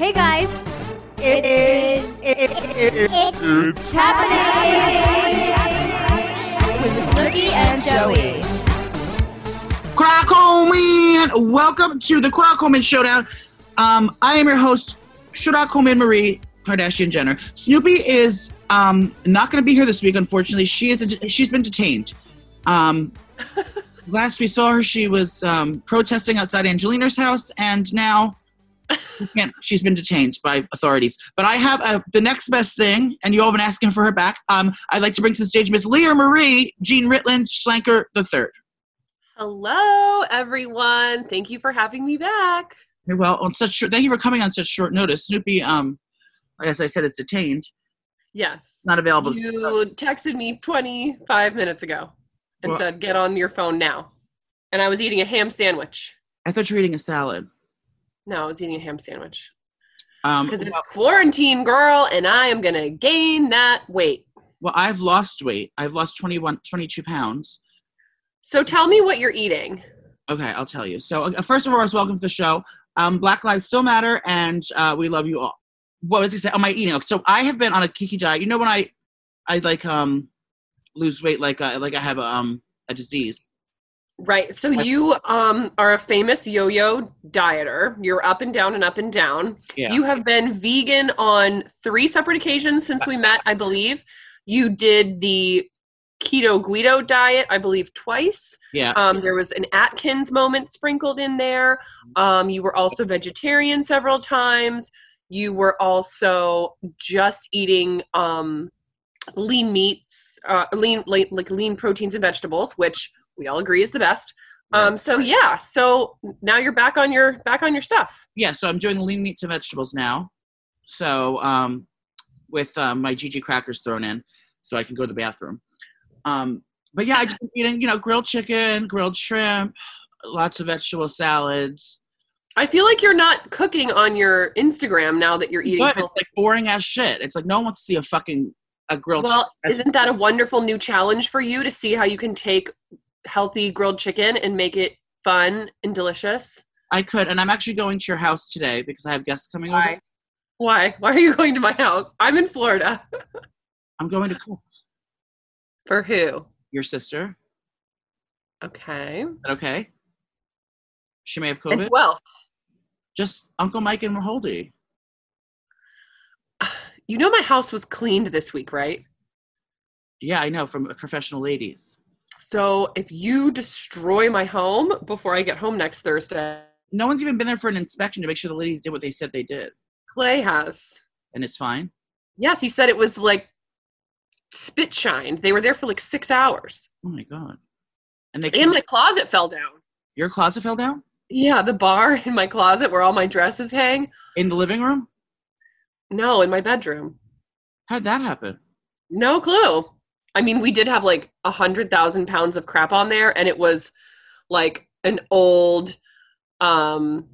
Hey guys, It is. it's happening with Snooki and Joey. Krakoman! Welcome to the Krakoman Showdown. Um, I am your host, Shurakoman Marie Kardashian Jenner. Snooki is um, not going to be here this week, unfortunately. She is she's been detained. Um, last we saw her, she was um, protesting outside Angelina's house, and now she's been detained by authorities. But I have uh, the next best thing, and you all been asking for her back. Um, I'd like to bring to the stage Miss Leah Marie Jean Ritland Schlenker III. Hello, everyone. Thank you for having me back. Well. On such short, thank you for coming on such short notice. Snooki, um, as I said, is detained, Yes. not available. to- You texted me 25 minutes ago and Well- said, get on your phone now. And I was eating a ham sandwich. I thought you were eating a salad. No, I was eating a ham sandwich. Um, Because it's well, quarantine, girl, and I am going to gain that weight. well, I've lost weight. I've lost 21, 22 pounds. So tell me what you're eating. Okay, I'll tell you. So, uh, first of all, welcome to the show. Um, Black Lives Still Matter, and uh, we love you all. What was he say? Oh, my eating. So, I have been on a kiki diet. You know when I, I like um, lose weight like uh, like I have a, um a disease. Right. So you um, are a famous yo-yo dieter. You're up and down and up and down. Yeah. You have been vegan on three separate occasions since we met, I believe. You did the keto Guido diet, I believe, twice. Yeah. Um, there was an Atkins moment sprinkled in there. Um, you were also vegetarian several times. You were also just eating um, lean meats, uh, lean like, like lean proteins and vegetables, which we all agree is the best. Um, so yeah, so now you're back on your back on your stuff. yeah. So I'm doing lean meats and vegetables now. So um, with um, my Gigi crackers thrown in, so I can go to the bathroom. Um, but yeah, I just been eating, you know, grilled chicken, grilled shrimp, lots of vegetable salads. I feel like you're not cooking on your Instagram now that you're eating. But healthy. it's like boring as shit. It's like no one wants to see a fucking a grilled. Well, chicken. isn't that a wonderful new challenge for you to see how you can take healthy grilled chicken and make it fun and delicious? I could, and I'm actually going to your house today because I have guests coming over. Why? Why? Why are you going to my house? I'm in Florida. I'm going to cook. For who? Your sister, Okay. Okay? She may have And COVID. who else? Just Uncle Mike and Maholdy. You know my house was cleaned this week, right? Yeah, I know from professional ladies. So if you destroy my home before I get home next Thursday, No one's even been there for an inspection to make sure the ladies did what they said they did, Clay has. and it's fine. Yes, he said it was like spit shined. They were there for like six hours. Oh my god! And they And my closet fell down. your closet fell down Yeah, the bar in my closet where all my dresses hang. in the living room. No, in my bedroom. How'd that happen? No clue. I mean, we did have like a hundred thousand pounds of crap on there, and it was like an old, um,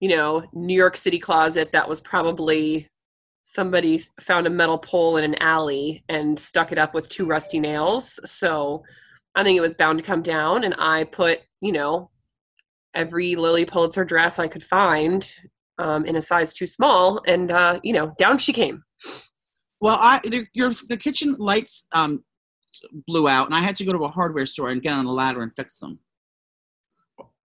you know, New York City closet that was probably somebody found a metal pole in an alley and stuck it up with two rusty nails. So I think it was bound to come down, and I put, you know, every Lilly Pulitzer dress I could find um, in a size too small, and uh, you know, down she came. Well, I the, your the kitchen lights um blew out, and I had to go to a hardware store and get on a ladder and fix them.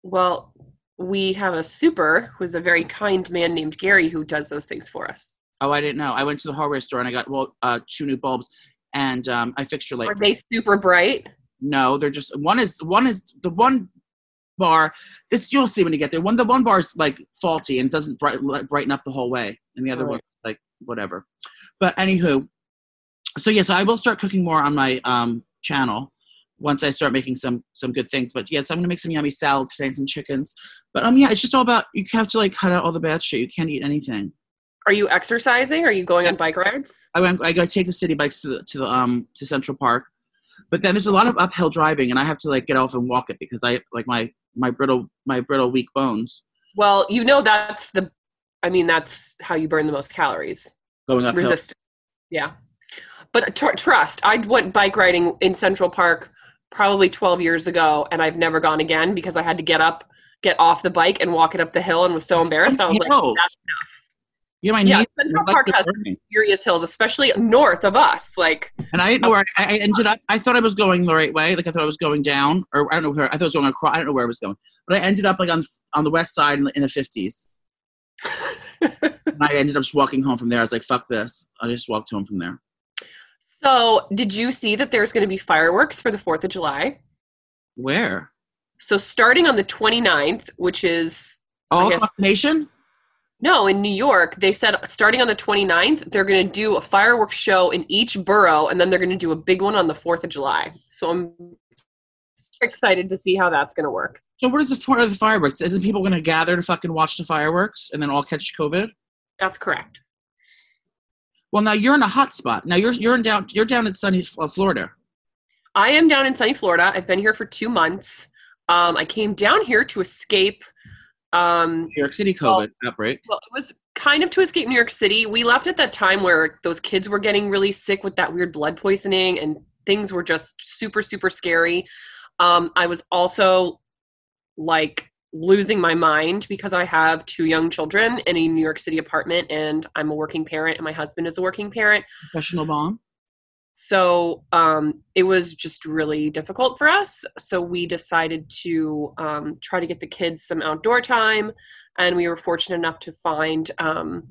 Well, we have a super who's a very kind man named Gary who does those things for us. Oh, I didn't know. I went to the hardware store and I got well uh, two new bulbs, and um, I fixed your light. Are they super bright? No, they're just one is one is the one bar. It's you'll see when you get there. One the one bar is like faulty and doesn't bright, brighten up the whole way, and the other Right. one like whatever. But anywho, so yes, I will start cooking more on my um channel once I start making some some good things. But yeah, so I'm gonna make some yummy salads today and some chickens. But um yeah, it's just all about you have to like cut out all the bad shit. You can't eat anything. Are you exercising? Are you going on bike rides? I went. I go take the city bikes to the to the um to Central Park, but then there's a lot of uphill driving, and I have to like get off and walk it because I like my my brittle my brittle weak bones Well, you know that's the I mean that's how you burn the most calories. going uphill. Resistance. Yeah. But tr- trust, I went bike riding in Central Park probably 12 years ago and I've never gone again because I had to get up, get off the bike and walk it up the hill and was so embarrassed. I was like, that's Yeah, my Yeah. Central Park legs has serious hills, especially north of us. Like, And I didn't know where I, I ended up. I thought I was going the right way. Like I thought I was going down, or I don't know where. I thought I was going across. I don't know where I was going, but I ended up like on on the west side in the, in the fifties. and I ended up just walking home from there. I was like, "Fuck this!" I just walked home from there. So did you see that there's going to be fireworks for the 4th of July? Where? So starting on the 29th, which is All guess- nation. No, in New York, they said starting on the 29th, they're going to do a fireworks show in each borough, and then they're going to do a big one on the 4th of July. So I'm excited to see how that's going to work. So what is the point of the fireworks? Isn't people going to gather to fucking watch the fireworks and then all catch COVID? That's correct. Well, now you're in a hot spot. Now you're you're in down you're down in sunny uh, Florida. I am down in sunny Florida. I've been here for two months. Um, I came down here to escape. Um, New York City Well- COVID outbreak. well, it was kind of to escape New York City. We left at that time where those kids were getting really sick with that weird blood poisoning, and things were just super, super scary. Um, I was also like losing my mind because I have two young children in a New York City apartment, and I'm a working parent, and my husband is a working parent. Professional bomb. So um, it was just really difficult for us. So we decided to um, try to get the kids some outdoor time. And we were fortunate enough to find um,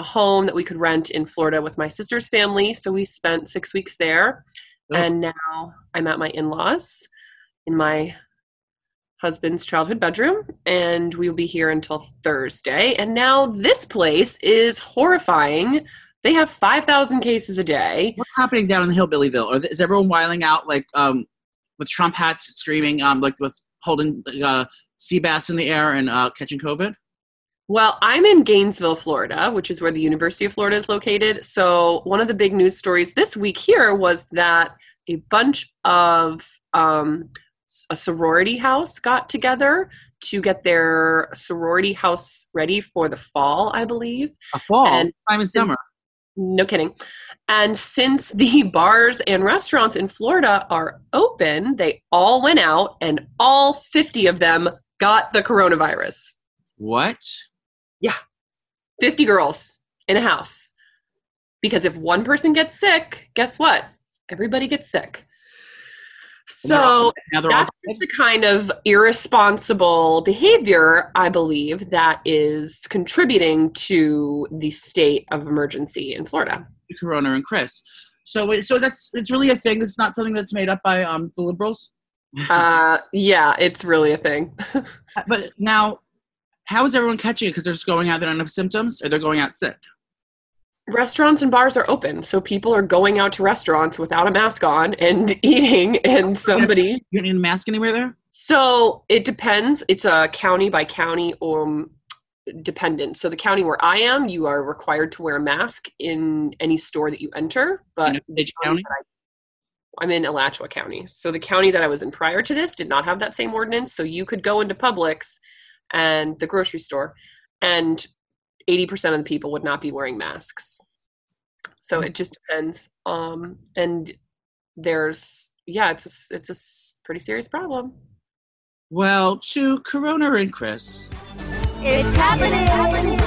a home that we could rent in Florida with my sister's family. So we spent six weeks there. Oh. And now I'm at my in laws in my husband's childhood bedroom. And we will be here until Thursday. And now this place is horrifying. They have 5,000 cases a day. What's happening down in the Hillbillyville? Or is everyone wiling out like um, with Trump hats, screaming, um, like with holding uh, sea bass in the air and uh, catching COVID? Well, I'm in Gainesville, Florida, which is where the University of Florida is located. So, one of the big news stories this week here was that a bunch of um, a sorority house got together to get their sorority house ready for the fall, I believe. A fall, And- time in summer. No kidding. And since the bars and restaurants in Florida are open, they all went out and all 50 of them got the coronavirus. What? Yeah. 50 girls in a house. Because if one person gets sick, guess what? Everybody gets sick. So that's the kind of irresponsible behavior, I believe, that is contributing to the state of emergency in Florida. Corona and Chris. So, so that's it's really a thing. It's not something that's made up by um, the liberals. Uh, yeah, it's really a thing. But now, how is everyone catching it? Because they're just going out, they don't have symptoms, or they're going out sick. Restaurants and bars are open, so people are going out to restaurants without a mask on and eating, and somebody You don't need a mask anywhere there. So it depends. It's a county by county um, dependent. So the county where I am, you are required to wear a mask in any store that you enter. But In County? I, I'm in Alachua County. So the county that I was in prior to this did not have that same ordinance. So you could go into Publix and the grocery store, and 80% of the people would not be wearing masks. So it just depends. Um, and there's yeah, it's a, s- it's a s- pretty serious problem. Well, to Corona and Chris. It's happening.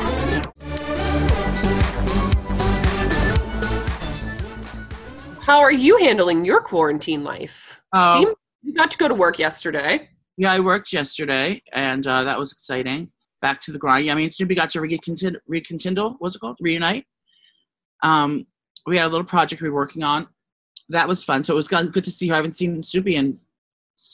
How are you handling your quarantine life? Seem- you got to go to work yesterday. Yeah, I worked yesterday, and uh, that was exciting. Back to the grind. Yeah, I mean, Snooki got to rekindle, rekindle. What's it called? Reunite. Um, we had a little project we were working on. That was fun. So it was good good to see her. I haven't seen Snooki in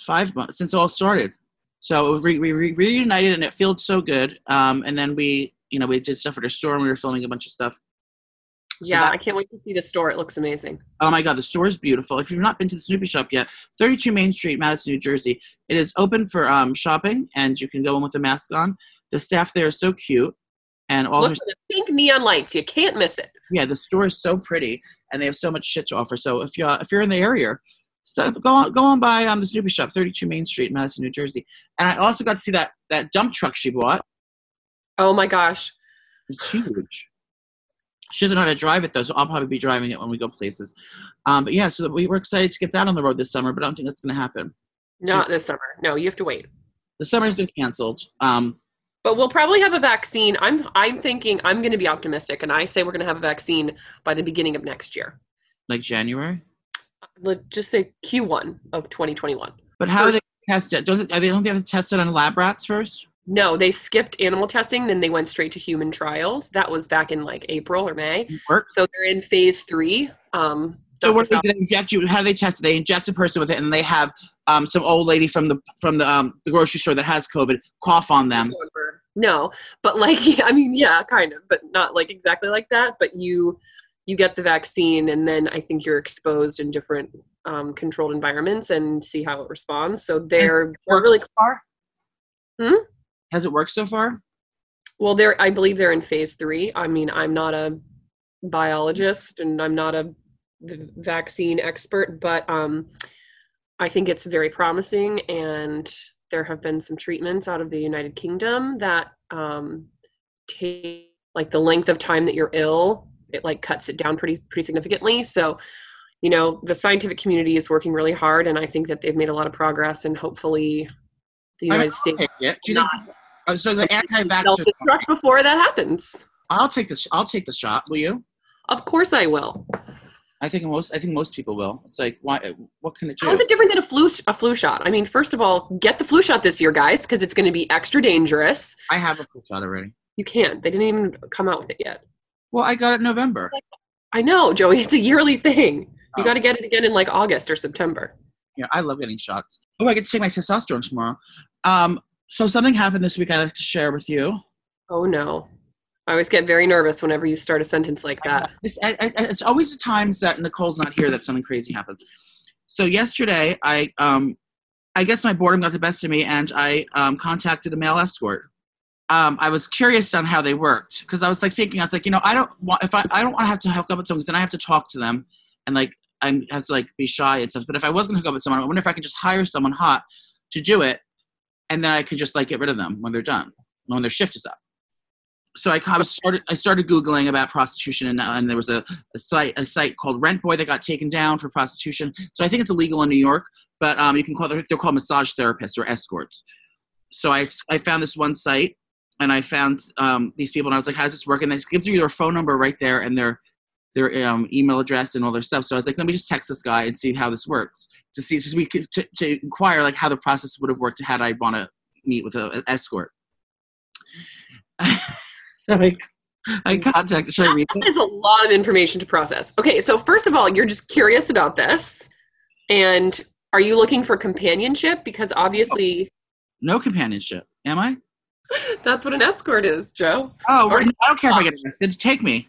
five months since it all started. So was re- we re- reunited, and it felt so good. Um, and then we, you know, we did stuff at our store, and we were filming a bunch of stuff. So yeah, that- I can't wait to see the store. It looks amazing. Oh my God, the store is beautiful. If you've not been to the Snooki shop yet, 32 Main Street, Madison, New Jersey. It is open for um, shopping, and you can go in with a mask on. The staff there is so cute, and all Look her, the pink neon lights. You can't miss it. yeah, the store is so pretty, and they have so much shit to offer. So if you uh, if you're in the area, stop, go on go on by um, the Snooki shop, 32 Main Street, Madison, New Jersey. And I also got to see that that dump truck she bought. Oh my gosh. It's huge. She doesn't know how to drive it though, so I'll probably be driving it when we go places. Um, but yeah, so we were excited to get that on the road this summer, but I don't think that's going to happen. Not this summer. No, you have to wait. the summer's been canceled. Um, But we'll probably have a vaccine. I'm I'm thinking I'm going to be optimistic, and I say we're going to have a vaccine by the beginning of next year. Like January. Let's just say Q1 of 2021. But how do they test it? Are they don't they have to test it on lab rats first? No, they skipped animal testing, then they went straight to human trials. That was back in like April or May. So they're in phase three. Um, So what do they, they inject you? How do they test it? They inject a person with it, and they have um, some old lady from the from the um, the grocery store that has COVID cough on them. No, but like, I mean, yeah, kind of, but not like exactly like that. But you, you get the vaccine, and then I think you're exposed in different um, controlled environments and see how it responds. So they're, they're really so far? Hmm? Has it worked so far? well. They're, I believe, they're in phase three. I mean, I'm not a biologist, and I'm not a vaccine expert, but um, I think it's very promising, and there have been some treatments out of the United Kingdom that um, take like the length of time that you're ill. It like cuts it down pretty pretty significantly. So, you know, the scientific community is working really hard, and I think that they've made a lot of progress, and hopefully, the United States. It. Do you think, oh, so the anti-vaxxers. Before that happens. I'll take this. I'll take the shot. Will you? Of course, I will. I think most. I think most people will. It's like, why? What can it do? How is it different than a flu a flu shot? I mean, first of all, get the flu shot this year, guys, because it's going to be extra dangerous. I have a flu shot already. You can't. They didn't even come out with it yet. Well, I got it in November. I know, Joey. It's a yearly thing. You Oh. got to get it again in like August or September. Yeah, I love getting shots. Oh, I get to take my testosterone tomorrow. Um, so something happened this week. I'd like to share with you. Oh no. I always get very nervous whenever you start a sentence like that. This, I, I, it's always the times that Nicole's not here that something crazy happens. So yesterday, I um, I guess my boredom got the best of me, and I um, contacted a male escort. Um, I was curious on how they worked because I was like thinking, I was like, you know, I don't want if I, I don't want to have to hook up with someone then I have to talk to them and like I have to like be shy and stuff. But if I was gonna hook up with someone, I wonder if I could just hire someone hot to do it, and then I could just like get rid of them when they're done, when their shift is up. So I of started. I started googling about prostitution, and, and there was a, a site a site called Rent Boy that got taken down for prostitution. So I think it's illegal in New York, but um, you can call they're called massage therapists or escorts. So I I found this one site, and I found um, these people, and I was like, "How does this work?" And it gives you their phone number right there and their their um, email address and all their stuff. So I was like, "Let me just text this guy and see how this works to see so we could to, to inquire like how the process would have worked had I want to meet with an escort." so I I contacted. Should I read? That is a lot of information to process. Okay, so first of all, you're just curious about this. And are you looking for companionship? Because obviously oh, No companionship. Am I? that's what an escort is, Joe. Oh, Or- I don't care if I get arrested. Take me.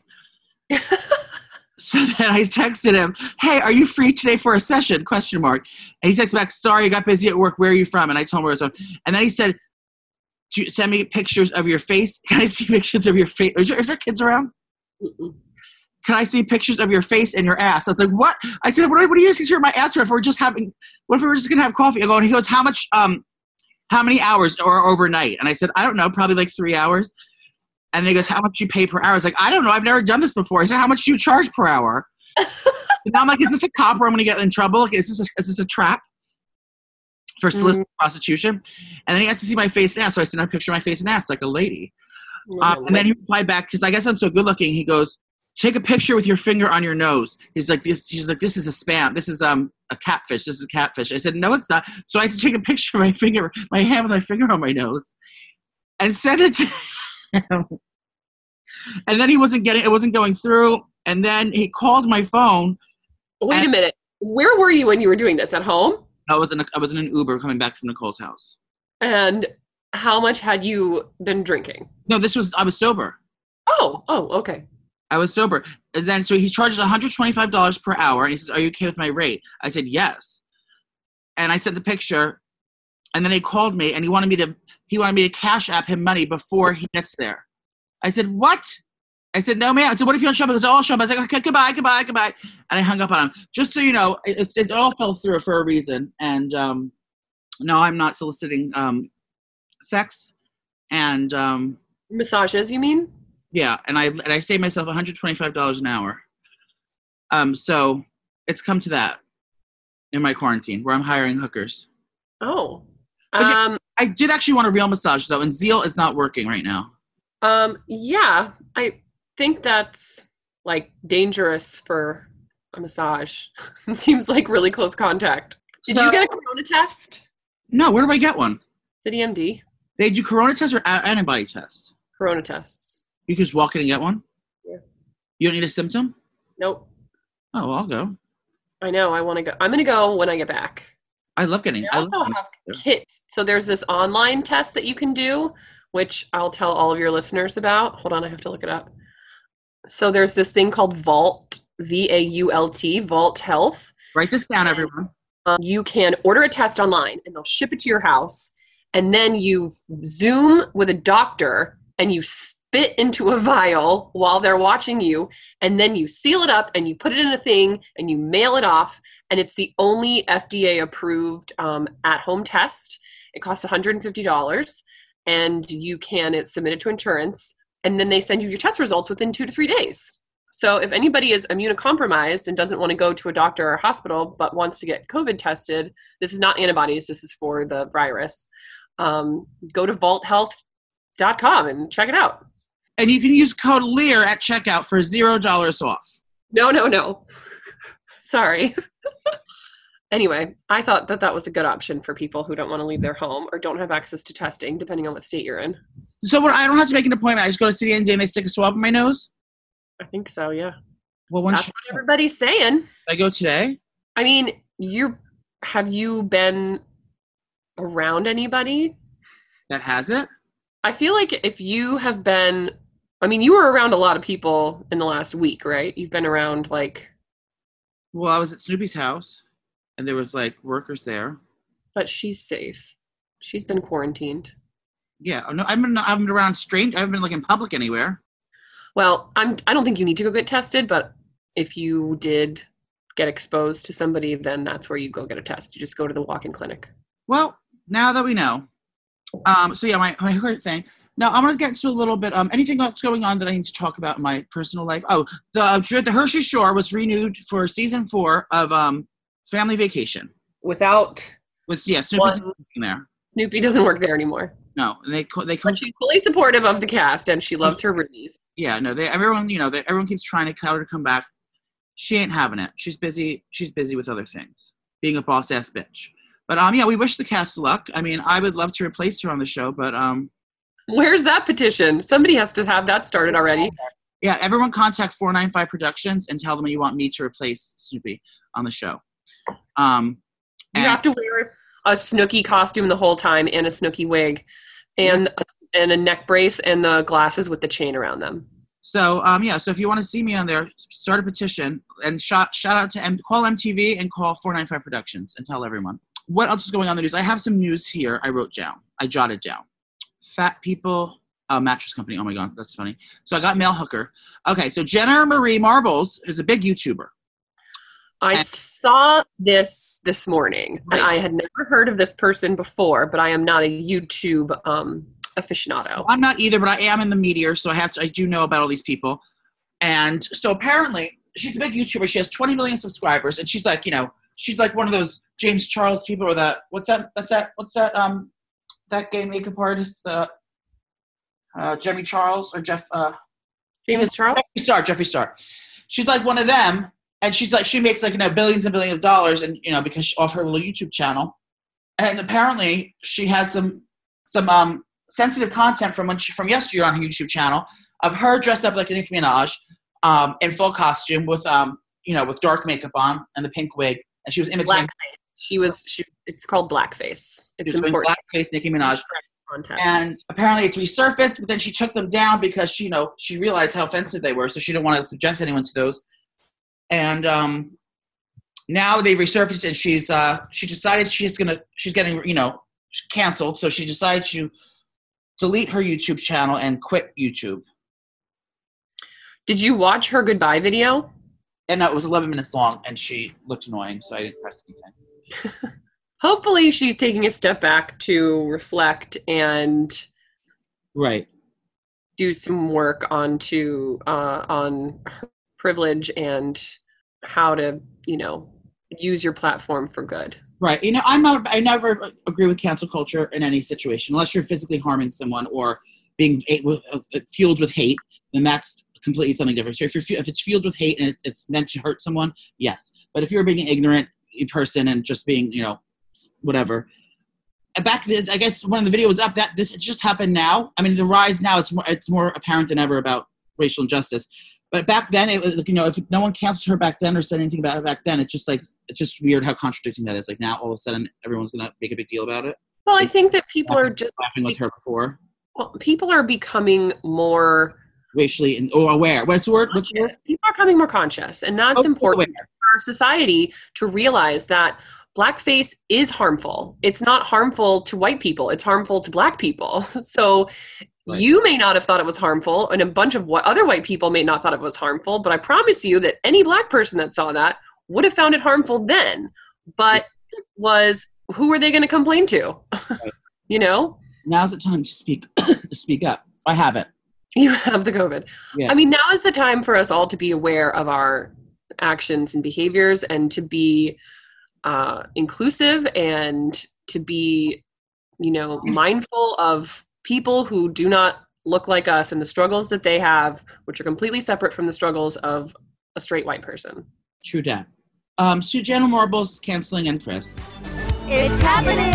so then I texted him, "Hey, are you free today for a session?" Question mark. And he texted back, "Sorry, I got busy at work. Where are you from?" And I told him where I was from. And then he said, "Do you send me pictures of your face? Can I see pictures of your face? Is there, is there kids around? Mm-mm. Can I see pictures of your face and your ass?" I was like, "What?" I said, "What, what are you for my ass for? If we're just having, what if we're just gonna have coffee?" I go, and he goes, "How much? Um, how many hours or overnight?" And I said, "I don't know, probably like three hours." And then he goes, How much you pay per hour? I was like, I don't know. I've never done this before. I said, How much do you charge per hour? and now I'm like, Is this a cop where I'm going to get in trouble? Like, is, this a, is this a trap for soliciting prostitution? And then he has to see my face and ass. So I sent him a picture of my face and ass like a lady. Um, and then he replied back, because I guess I'm so good looking. He goes, Take a picture with your finger on your nose. He's like, this, He's like, This is a spam. This is um a catfish. This is a catfish. I said, No, it's not. So I had to take a picture of my finger, my hand with my finger on my nose and send it to him. And then he wasn't getting it wasn't going through. And then he called my phone. Wait a minute. Where were you when you were doing this? At home? I was in a, I was in an Uber coming back from Nicole's house. And how much had you been drinking? No, this was I was sober. Oh, oh, okay. I was sober. And then so he charges $125 per hour and he says, Are you okay with my rate? I said, Yes. And I sent the picture and then he called me and he wanted me to he wanted me to cash app him money before he gets there. I said, What? I said, No, man. I said, What if you don't show up? He goes, Oh, I'll show up. I was like, Okay, goodbye, goodbye, goodbye. And I hung up on him. Just so you know, it, it, all fell through for a reason. And um, no, I'm not soliciting um, sex. And um, Massages, you mean? yeah, and I and I save myself $125 an hour. Um, so it's come to that in my quarantine where I'm hiring hookers. Oh. But Um, I did actually want a real massage though, and Zeal is not working right now. um, yeah, I think that's like dangerous for a massage. it seems like really close contact. Did So- you get a corona test? No, where do I get one? The DMD They do corona test or a- antibody test? corona tests. You can just walk in and get one. Yeah. You don't need a symptom. Nope. Oh, well, I'll go. I know. I want to go. I'm gonna go when I get back. I love getting. They I also have kits. So there's this online test that you can do, which I'll tell all of your listeners about. Hold on, I have to look it up. So there's this thing called Vault, V A U L T, Vault Health. Write this down, everyone. Um, you can order a test online and they'll ship it to your house. And then you Zoom with a doctor and you spit into a vial while they're watching you. And then you seal it up and you put it in a thing and you mail it off. And it's the only FDA approved um, at home test. It costs $150 and you can it, submit it to insurance. And then they send you your test results within two to three days. So if anybody is immunocompromised and doesn't want to go to a doctor or a hospital but wants to get COVID tested, this is not antibodies, this is for the virus. Um, go to vaulthealth.com and check it out. And you can use code Lear at checkout for zero dollars off. No, no, no. Sorry. anyway, I thought that that was a good option for people who don't want to leave their home or don't have access to testing, depending on what state you're in. So what? I don't have to make an appointment. I just go to City and they stick a swab in my nose. I think so, yeah. Well, when That's what everybody's saying. I go today? I mean, you have you been around anybody That has it. I feel like if you have been, I mean, you were around a lot of people in the last week, right? You've been around like, Well, I was at Snooki's house, and there was like workers there. but she's safe. She's been quarantined. Yeah, no, I've been I've been around strange. I haven't been like in public anywhere. Well, I'm. I don't think you need to go get tested, but if you did get exposed to somebody, then that's where you go get a test. You just go to the walk-in clinic. Well, now that we know, um, so yeah, my my current thing. Now I'm gonna get to a little bit. Um, anything else going on that I need to talk about in my personal life? Oh, the the Jersey Shore was renewed for season four of um Family Vacation. Without With yeah, Snooki's One- there. Snooki doesn't work there anymore, No, and they they co- but she's fully supportive of the cast and she loves her Rudies. yeah no they everyone you know they, everyone keeps trying to tell her to come back. She ain't having it. She's busy. She's busy with other things, being a boss ass bitch. But um yeah, we wish the cast luck. I mean, I would love to replace her on the show, but um Where's that petition? Somebody has to have that started already. yeah, everyone contact 495 Productions and tell them you want me to replace Snooki on the show. Um, You have to wear a Snooki costume the whole time and a Snooki wig, and a, and a neck brace and the glasses with the chain around them. so um, yeah, so if you want to see me on there, start a petition and shout shout out to M- call MTV and call 495 Productions and tell everyone. What else is going on in the news? I have some news here. I wrote down. I jotted down. Fat people. Oh, mattress company. Oh my god, that's funny. So I got mail hooker. Okay, so Jenna Marie Marbles is a big YouTuber. I saw this this morning, and I had never heard of this person before. But I am not a YouTube um, aficionado. I'm not either, but I am in the meteor, so I have to. I do know about all these people. And so apparently, she's a big YouTuber. She has 20 million subscribers, and she's like, you know, she's like one of those James Charles people, or that what's that? That's that. What's that? Um, that gay makeup artist, uh, uh, Jemmy Charles or Jeff. Uh, James Charles. Jeffree Star. Jeffree Star. She's like one of them, and she's like she makes like you know billions and billions of dollars, and you know because she, off her little YouTube channel. And apparently, she had some some um sensitive content from when she, from yesteryear on her YouTube channel of her dressed up like a Nicki Minaj, um, in full costume with um you know with dark makeup on and the pink wig, and she was imitating. Blackface. She was. She. It's called blackface. It's important. blackface Nicki Minaj. Context. and apparently it's resurfaced but then she took them down because she you know she realized how offensive they were so she didn't want to suggest anyone to those and um now they resurfaced and she's uh she decided she's gonna she's getting you know canceled. So she decided to delete her youtube channel and quit youtube. Did you watch her goodbye video? and it was 11 minutes long and she looked annoying so i didn't press anything. Hopefully, she's taking a step back to reflect and right. do some work onto uh, on her privilege and how to, you know, use your platform for good. Right. You know, I'm not. I never agree with cancel culture in any situation, unless you're physically harming someone or being uh, fueled with hate. Then that's completely something different. So if you're if it's fueled with hate and it's meant to hurt someone, yes. But if you're being an ignorant person and just being, you know, whatever. Back then, I guess when the video was up, that this just happened now. I mean, the rise now it's more it's more apparent than ever about racial injustice. But back then, it was like, you know if no one canceled her back then or said anything about it back then, it's just like it's just weird how contradicting that is. Like now, all of a sudden, everyone's gonna make a big deal about it. Well, I think that people are just laughing with her before, well, people are becoming more racially and or aware. What's the word? What's the word? people are becoming more conscious, and that's Oh, important aware. for society to realize that blackface is harmful. It's not harmful to white people; it's harmful to black people. So. Right. You may not have thought it was harmful, and a bunch of what other white people may not thought it was harmful. But I promise you that any black person that saw that would have found it harmful then. But it was who are they going to complain to? you know, Now's the time to speak to speak up. I have it. you have the COVID. Yeah. I mean, now is the time for us all to be aware of our actions and behaviors and to be uh, inclusive and to be, you know, mindful of people who do not look like us and the struggles that they have, which are completely separate from the struggles of a straight white person. True that. Um, Sue General Marbles canceling and Chris. It's happening.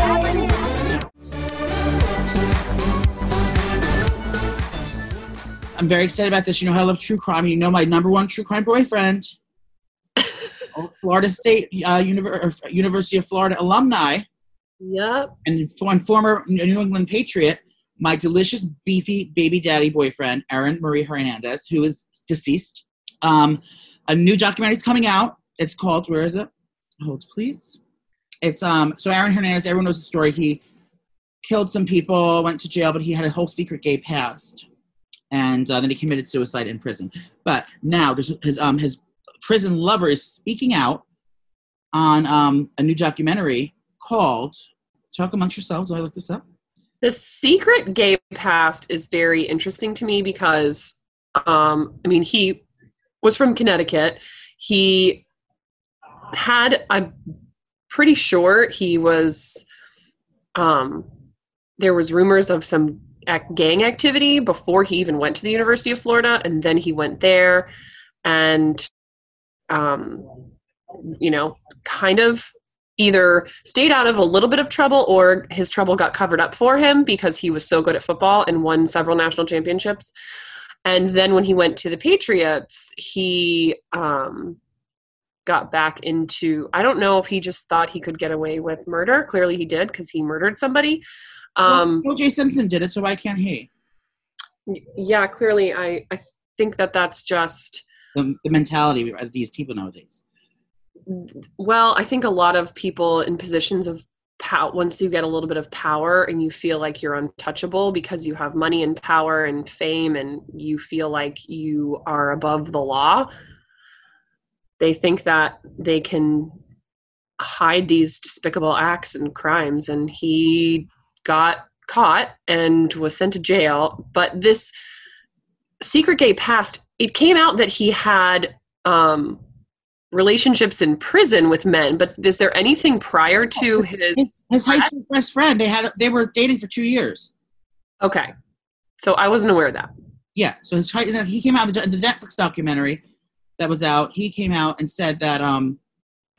I'm very excited about this. You know how I love true crime. You know my number one true crime boyfriend, Florida State uh, Univer- University of Florida alumni Yep. and for- former New England Patriot, my delicious beefy baby daddy boyfriend, Aaron Marie Hernandez, who is deceased. Um, a new documentary is coming out. It's called Where is it? Hold please. It's um. So Aaron Hernandez, everyone knows the story. He killed some people, went to jail, but he had a whole secret gay past, and uh, then he committed suicide in prison. But now his um his prison lover is speaking out on um a new documentary called Talk Amongst Yourselves. Will I look this up? The secret gay past is very interesting to me because, um, I mean, he was from Connecticut. He had, I'm pretty sure he was, um, there was rumors of some gang activity before he even went to the University of Florida, and then he went there and, um, you know, kind of either stayed out of a little bit of trouble or his trouble got covered up for him because he was so good at football and won several national championships. And then when he went to the Patriots, he um, got back into I don't know if he just thought he could get away with murder. Clearly he did because he murdered somebody. Um, well, O.J. Simpson did it, so why can't he? yeah, clearly I, I think that that's just The, the mentality of these people nowadays. Well, I think a lot of people in positions of power, once you get a little bit of power and you feel like you're untouchable because you have money and power and fame and you feel like you are above the law, they think that they can hide these despicable acts and crimes. And he got caught and was sent to jail. But this secret gay past, it came out that he had um, relationships in prison with men, but is there anything prior to his? His, his high school best friend, they had they were dating for two years. Okay, so I wasn't aware of that. Yeah, so his high- he came out the, the Netflix documentary that was out. He came out and said that um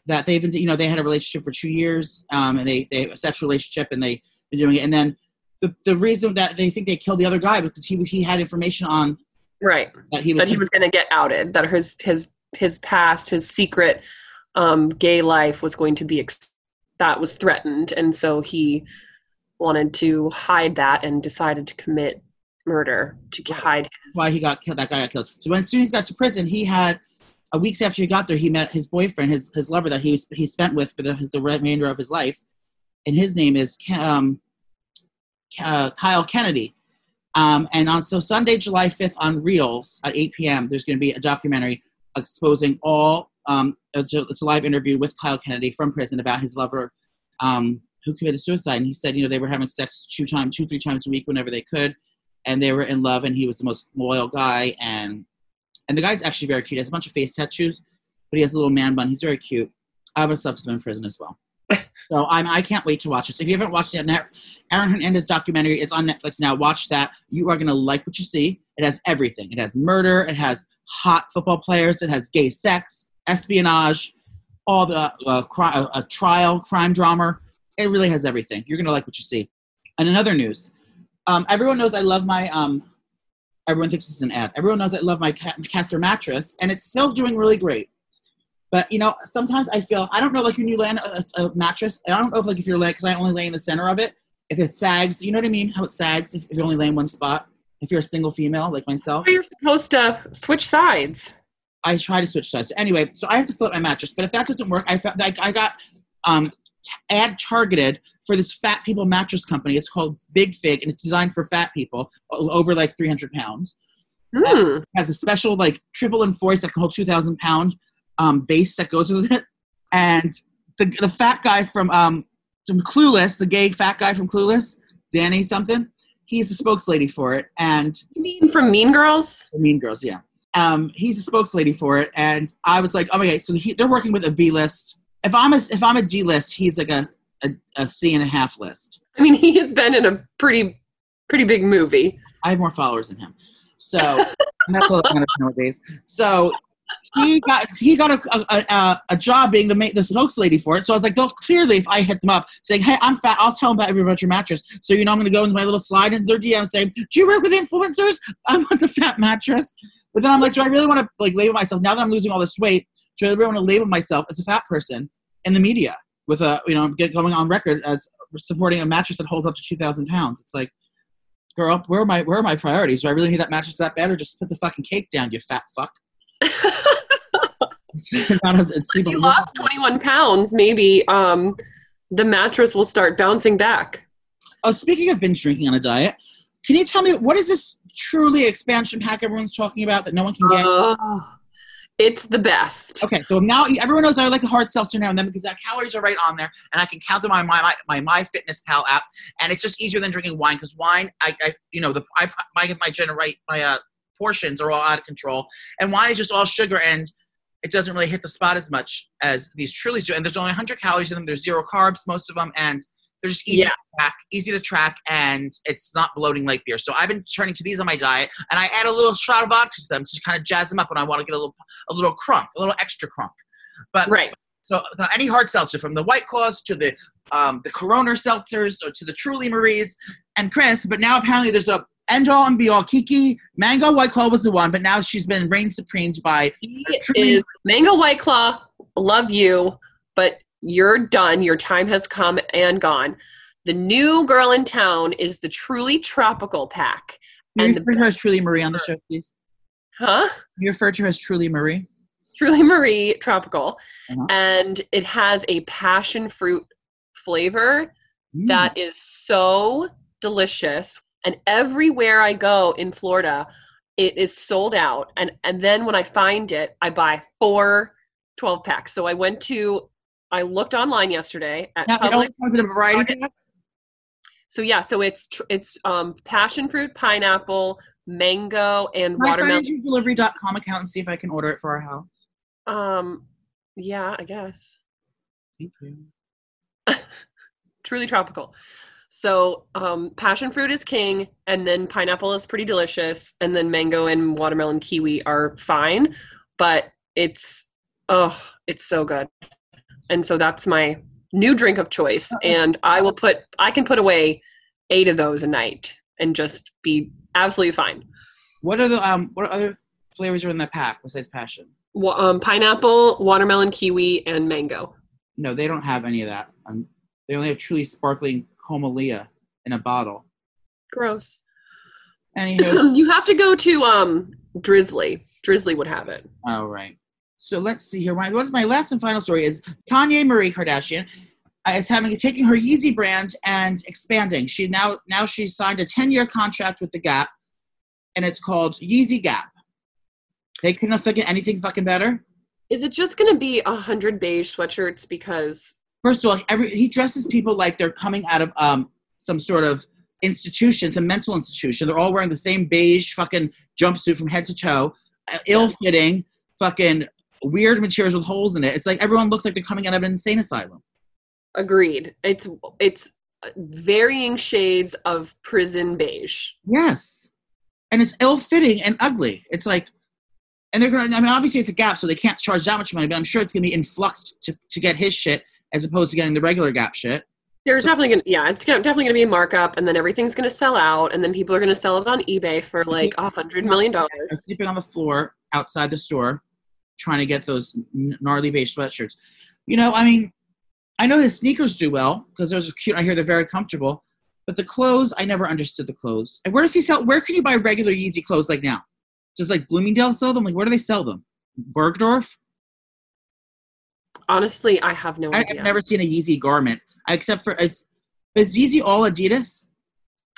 that they've been you know they had a relationship for two years um and they they a sexual relationship and they been doing it and then the the reason that they think they killed the other guy because he he had information on Right, that he was, that he was going to get outed. That his his his past, his secret um, gay life was going to be ex- that was threatened, and so he wanted to hide that and decided to commit murder to hide his. why he got killed. That guy got killed. So when as soon as he got to prison, he had a weeks after he got there, he met his boyfriend, his his lover that he was he spent with for the his, the remainder of his life, and his name is um, uh, Kyle Kennedy. Um, and on so Sunday, July fifth, on Reelz at eight p.m., there's going to be a documentary exposing all. Um, it's, a, live interview with Kyle Kennedy from prison about his lover, um, who committed suicide. And he said, you know, they were having sex two times, two three times a week whenever they could. And they were in love and he was the most loyal guy. And and the guy's actually very cute. He has a bunch of face tattoos but he has a little man bun. He's very cute. I have with him in prison as well so I'm I can't wait to watch this. If you haven't watched it, Aaron Hernandez documentary is on Netflix now. Watch that. You are gonna like what you see. It has everything. It has murder. It has hot football players. It has gay sex, espionage, all the uh, cri- uh, a trial, crime drama. It really has everything. You're gonna like what you see. And another news, um, everyone knows I love my. Um, everyone thinks it's an ad. Everyone knows I love my Casper mattress, and it's still doing really great. But you know, sometimes I feel I don't know, like when you land a, a mattress, I don't know if like if you're like, because I only lay in the center of it. If it sags, you know what I mean? How it sags if, if you only lay in one spot. If you're a single female like myself, you're supposed to switch sides. I try to switch sides. Anyway, so I have to flip my mattress. But if that doesn't work, I felt like I got um, ad targeted for this fat people mattress company. It's called Big Fig, and it's designed for fat people over like 300 pounds. Mm. has a special like triple enforced that can hold 2,000 pound um, base that goes with it. And the, the fat guy from um, from Clueless, the gay fat guy from Clueless, Danny something, he's the spokeslady for it. And you mean from Mean Girls? Mean Girls, yeah. Um, he's the spokeslady for it, and I was like, oh my god! So he, they're working with a B list. If I'm a if I'm a D list, he's like a, a a C and a half list. I mean, he has been in a pretty pretty big movie. I have more followers than him, so that's all kind of nowadays. So he got he got a, a, a, job being the the spokes lady for it. So I was like, well, clearly, if I hit them up saying, "Hey, I'm fat," I'll tell them about everybody about your mattress. So you know, I'm going to go into my little slide into their DM saying, "Do you work with influencers? I want the fat mattress." But then I'm like, do I really want to like label myself now that I'm losing all this weight? Do I really want to label myself as a fat person in the media with a you know get going on record as supporting a mattress that holds up to two thousand pounds? It's like, girl, where are my where are my priorities? Do I really need that mattress that bad, or just put the fucking cake down, you fat fuck? if you lost 21 pounds, maybe um, the mattress will start bouncing back. Oh, speaking of binge drinking on a diet, can you tell me what is this truly expansion pack everyone's talking about that no one can get? Uh, it's the best. Okay, so now everyone knows I like a hard seltzer now and then because that calories are right on there, and I can count them on my my my, my Fitness Pal app, and it's just easier than drinking wine because wine, I, I you know the I my my generate my uh portions are all out of control, and wine is just all sugar and it doesn't really hit the spot as much as these Trulies do. And there's only 100 calories in them. There's zero carbs, most of them, and they're just easy yeah. to track, easy to track, and it's not bloating like beer. So I've been turning to these on my diet, and I add a little shot of vodka to them to kind of jazz them up when I want to get a little, a little crunk, a little extra crunk. But right. So any hard seltzer, from the White Claws to the um, the Corona seltzers, or to the Truly Marie's and Chris. But now apparently there's a end all and be all. Kiki Mango White Claw was the one, but now she's been reigned supreme by is Mango White Claw. Love you, but you're done. Your time has come and gone. The new girl in town is the Truly Tropical Pack. Can and you refer to her as Truly Marie on the show, please? Huh? You refer to her as Truly Marie. Truly Marie Tropical, uh-huh. and it has a passion fruit flavor mm. that is so delicious and everywhere I go in Florida, it is sold out. And and then when I find it, I buy four 12 packs. So I went to I looked online yesterday at now, Publix. It a variety pack? So yeah, so it's it's um, passion fruit, pineapple, mango, and Can watermelon. I delivery.com account and see if I can order it for our house? Um, yeah, I guess. Thank you. Truly tropical. So um, passion fruit is king, and then pineapple is pretty delicious, and then mango and watermelon kiwi are fine, but it's oh, it's so good. And so that's my new drink of choice, and I will put I can put away eight of those a night and just be absolutely fine. What are the um what other flavors are in the pack besides passion? Well, um, pineapple, watermelon, kiwi, and mango. No, they don't have any of that. Um, they only have truly sparkling Homalia in a bottle. Gross. Anywho, you have to go to um Drizzly. Drizzly would have it. Oh right. So let's see here. My what's my last and final story is Kanye Marie Kardashian uh, is having taking her Yeezy brand and expanding. She now now she's signed a 10 year contract with the Gap, and it's called Yeezy Gap. They couldn't have figured anything fucking better. Is it just going to be a hundred beige sweatshirts because first of all, every he dresses people like they're coming out of um, some sort of institution, some mental institution. They're all wearing the same beige fucking jumpsuit from head to toe, uh, ill-fitting, fucking weird materials with holes in it. It's like everyone looks like they're coming out of an insane asylum. Agreed. It's it's varying shades of prison beige. Yes. And it's ill fitting and ugly. It's like, and they're going to, I mean, obviously it's a gap, so they can't charge that much money, but I'm sure it's going to be influxed to, to get his shit as opposed to getting the regular gap shit. There's definitely gonna yeah, it's gonna, definitely gonna be a markup, and then everything's gonna sell out, and then people are gonna sell it on eBay for like a hundred million I'm dollars. sleeping on the floor outside the store trying to get those gnarly beige sweatshirts. You know, I mean, I know his sneakers do well because those are cute. I hear they're very comfortable. But the clothes, I never understood the clothes. And where does he sell? Where can you buy regular Yeezy clothes like now? Does like Bloomingdale sell them? Like where do they sell them? Bergdorf? Honestly, I have no I, idea. I've never seen a Yeezy garment except for it's. Is Yeezy all Adidas?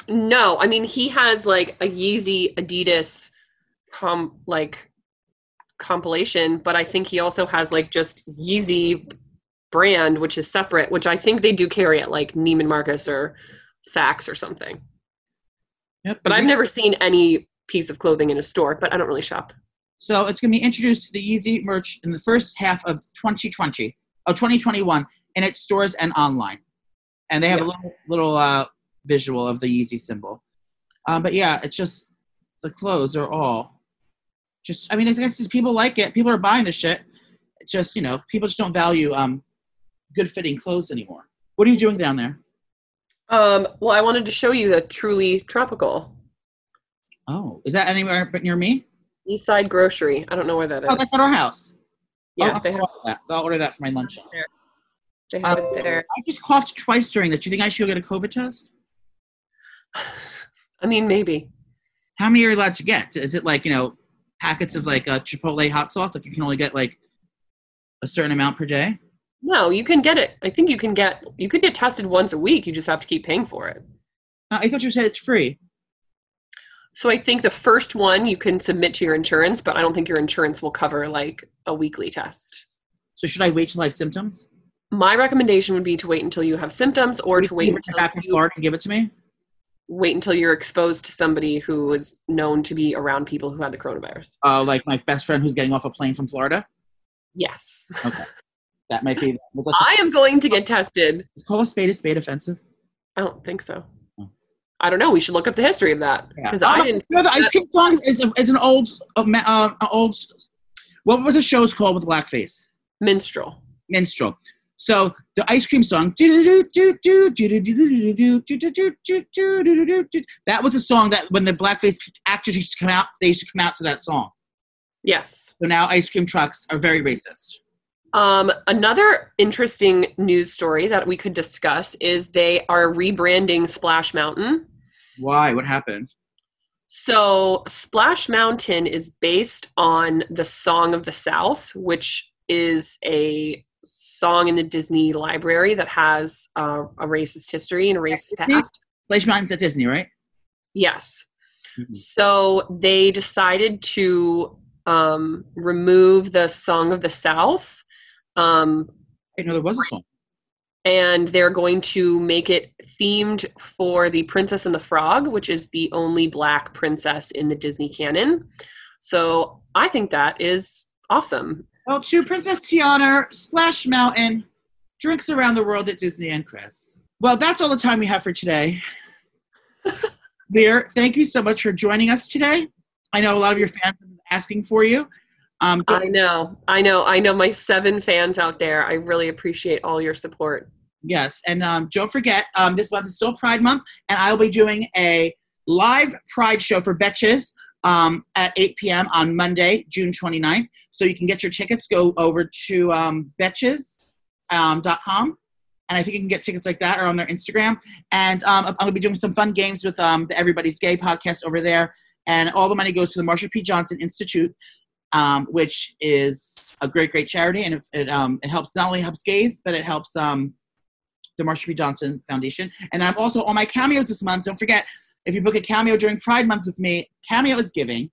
No, I mean he has like a Yeezy Adidas com like compilation, but I think he also has like just Yeezy brand, which is separate, which I think they do carry at like Neiman Marcus or Saks or something. Yep. But I've never seen any piece of clothing in a store, but I don't really shop. So it's going to be introduced to the Yeezy merch in the first half of 2020, oh, 2021, in its stores and online. And they have a little, little uh, visual of the Yeezy symbol. Um, but yeah, it's just the clothes are all just, I mean, it's just people like it. People are buying the shit. It's just, you know, people just don't value um, good fitting clothes anymore. What are you doing down there? Um, well, I wanted to show you the truly tropical Oh, is that anywhere but near me? East Side Grocery. I don't know where that is. Oh, that's at our house. yeah, I'll, they have, I'll, order that. I'll order that for my lunch. they have Um, it there. I just coughed twice during this. Do you think I should go get a COVID test? I mean, maybe. How many are you allowed to get? Is it like you know packets of like a Chipotle hot sauce? Like you can only get like a certain amount per day. No, you can get it. I think you can get you could get tested once a week. You just have to keep paying for it. Uh, I thought you said it's free. So I think the first one you can submit to your insurance, but I don't think your insurance will cover like a weekly test. So should I wait till I have symptoms? My recommendation would be to wait until you have symptoms or to wait until back you, Florida and give it to me. wait until you're exposed to somebody who is known to be around people who had the coronavirus. Uh, like my best friend who's getting off a plane from Florida. Yes. Okay. That might be. Well, I am going to get tested. let's call a spade a spade offensive. I don't think so. Oh. I don't know. We should look up the history of that because I Uh, didn't. You know, the ice cream song is, is, is an old, uh, uh, uh, old. What were the shows called with blackface? Minstrel. minstrel. So the ice cream song, that was a song that when the blackface actors used to come out, they used to come out to that song. Yes. So now ice cream trucks are very racist. Um, another interesting news story that we could discuss is they are rebranding Splash Mountain. Why? What happened? So, Splash Mountain is based on the Song of the South, which is a song in the Disney library that has uh, a racist history and a racist past. Splash Mountain's at Disney, right? Yes. Mhm. So they decided to um, remove the Song of the South. Um, I didn't know there was a song. And they're going to make it themed for the Princess and the Frog, which is the only black princess in the Disney canon. So I think that is awesome. Well, to Princess Tiana, Splash Mountain, drinks around the world at Disney and Chris. Well, that's all the time we have for today. Leaher, thank you so much for joining us today. I know a lot of your fans have been asking for you. Um, I know, I know, I know my seven fans out there. I really appreciate all your support. Yes, and um, don't forget, um, this month is still Pride Month, and I will be doing a live Pride show for Betches um, at 8 p.m. on Monday, June 29th. So you can get your tickets. Go over to um, Betches.com, um, and I think you can get tickets like that or on their Instagram. And um, I'm going to be doing some fun games with um, the Everybody's Gay podcast over there, and all the money goes to the Marsha P. Johnson Institute. Um, which is a great, great charity, and it, it, um, it helps not only helps gays, but it helps um, the Marsha P. Johnson Foundation. And I'm also on my cameos this month. Don't forget, if you book a cameo during Pride Month with me, Cameo is giving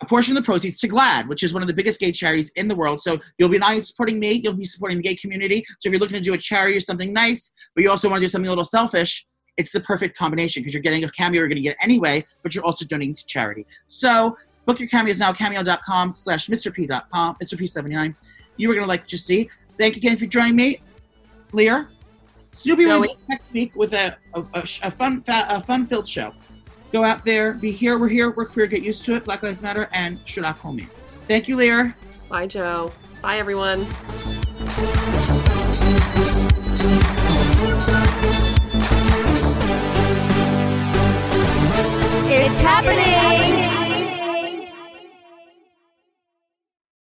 a portion of the proceeds to GLAAD, which is one of the biggest gay charities in the world. So you'll be not only supporting me, you'll be supporting the gay community. So if you're looking to do a charity or something nice, but you also want to do something a little selfish, it's the perfect combination because you're getting a cameo you're going to get anyway, but you're also donating to charity. So book your cameos now, cameo.com slash mrp.com, Mr. P79. You were going to like what you see. Thank you again for joining me, Leaher. Snooki will be Joey. next week with a, a, a, a fun fa- a fun filled show. Go out there, be here. We're here. We're queer. Get used to it. Black Lives Matter and Shudak Homie. Thank you, Leaher. Bye, Joe. Bye, everyone. It's happening.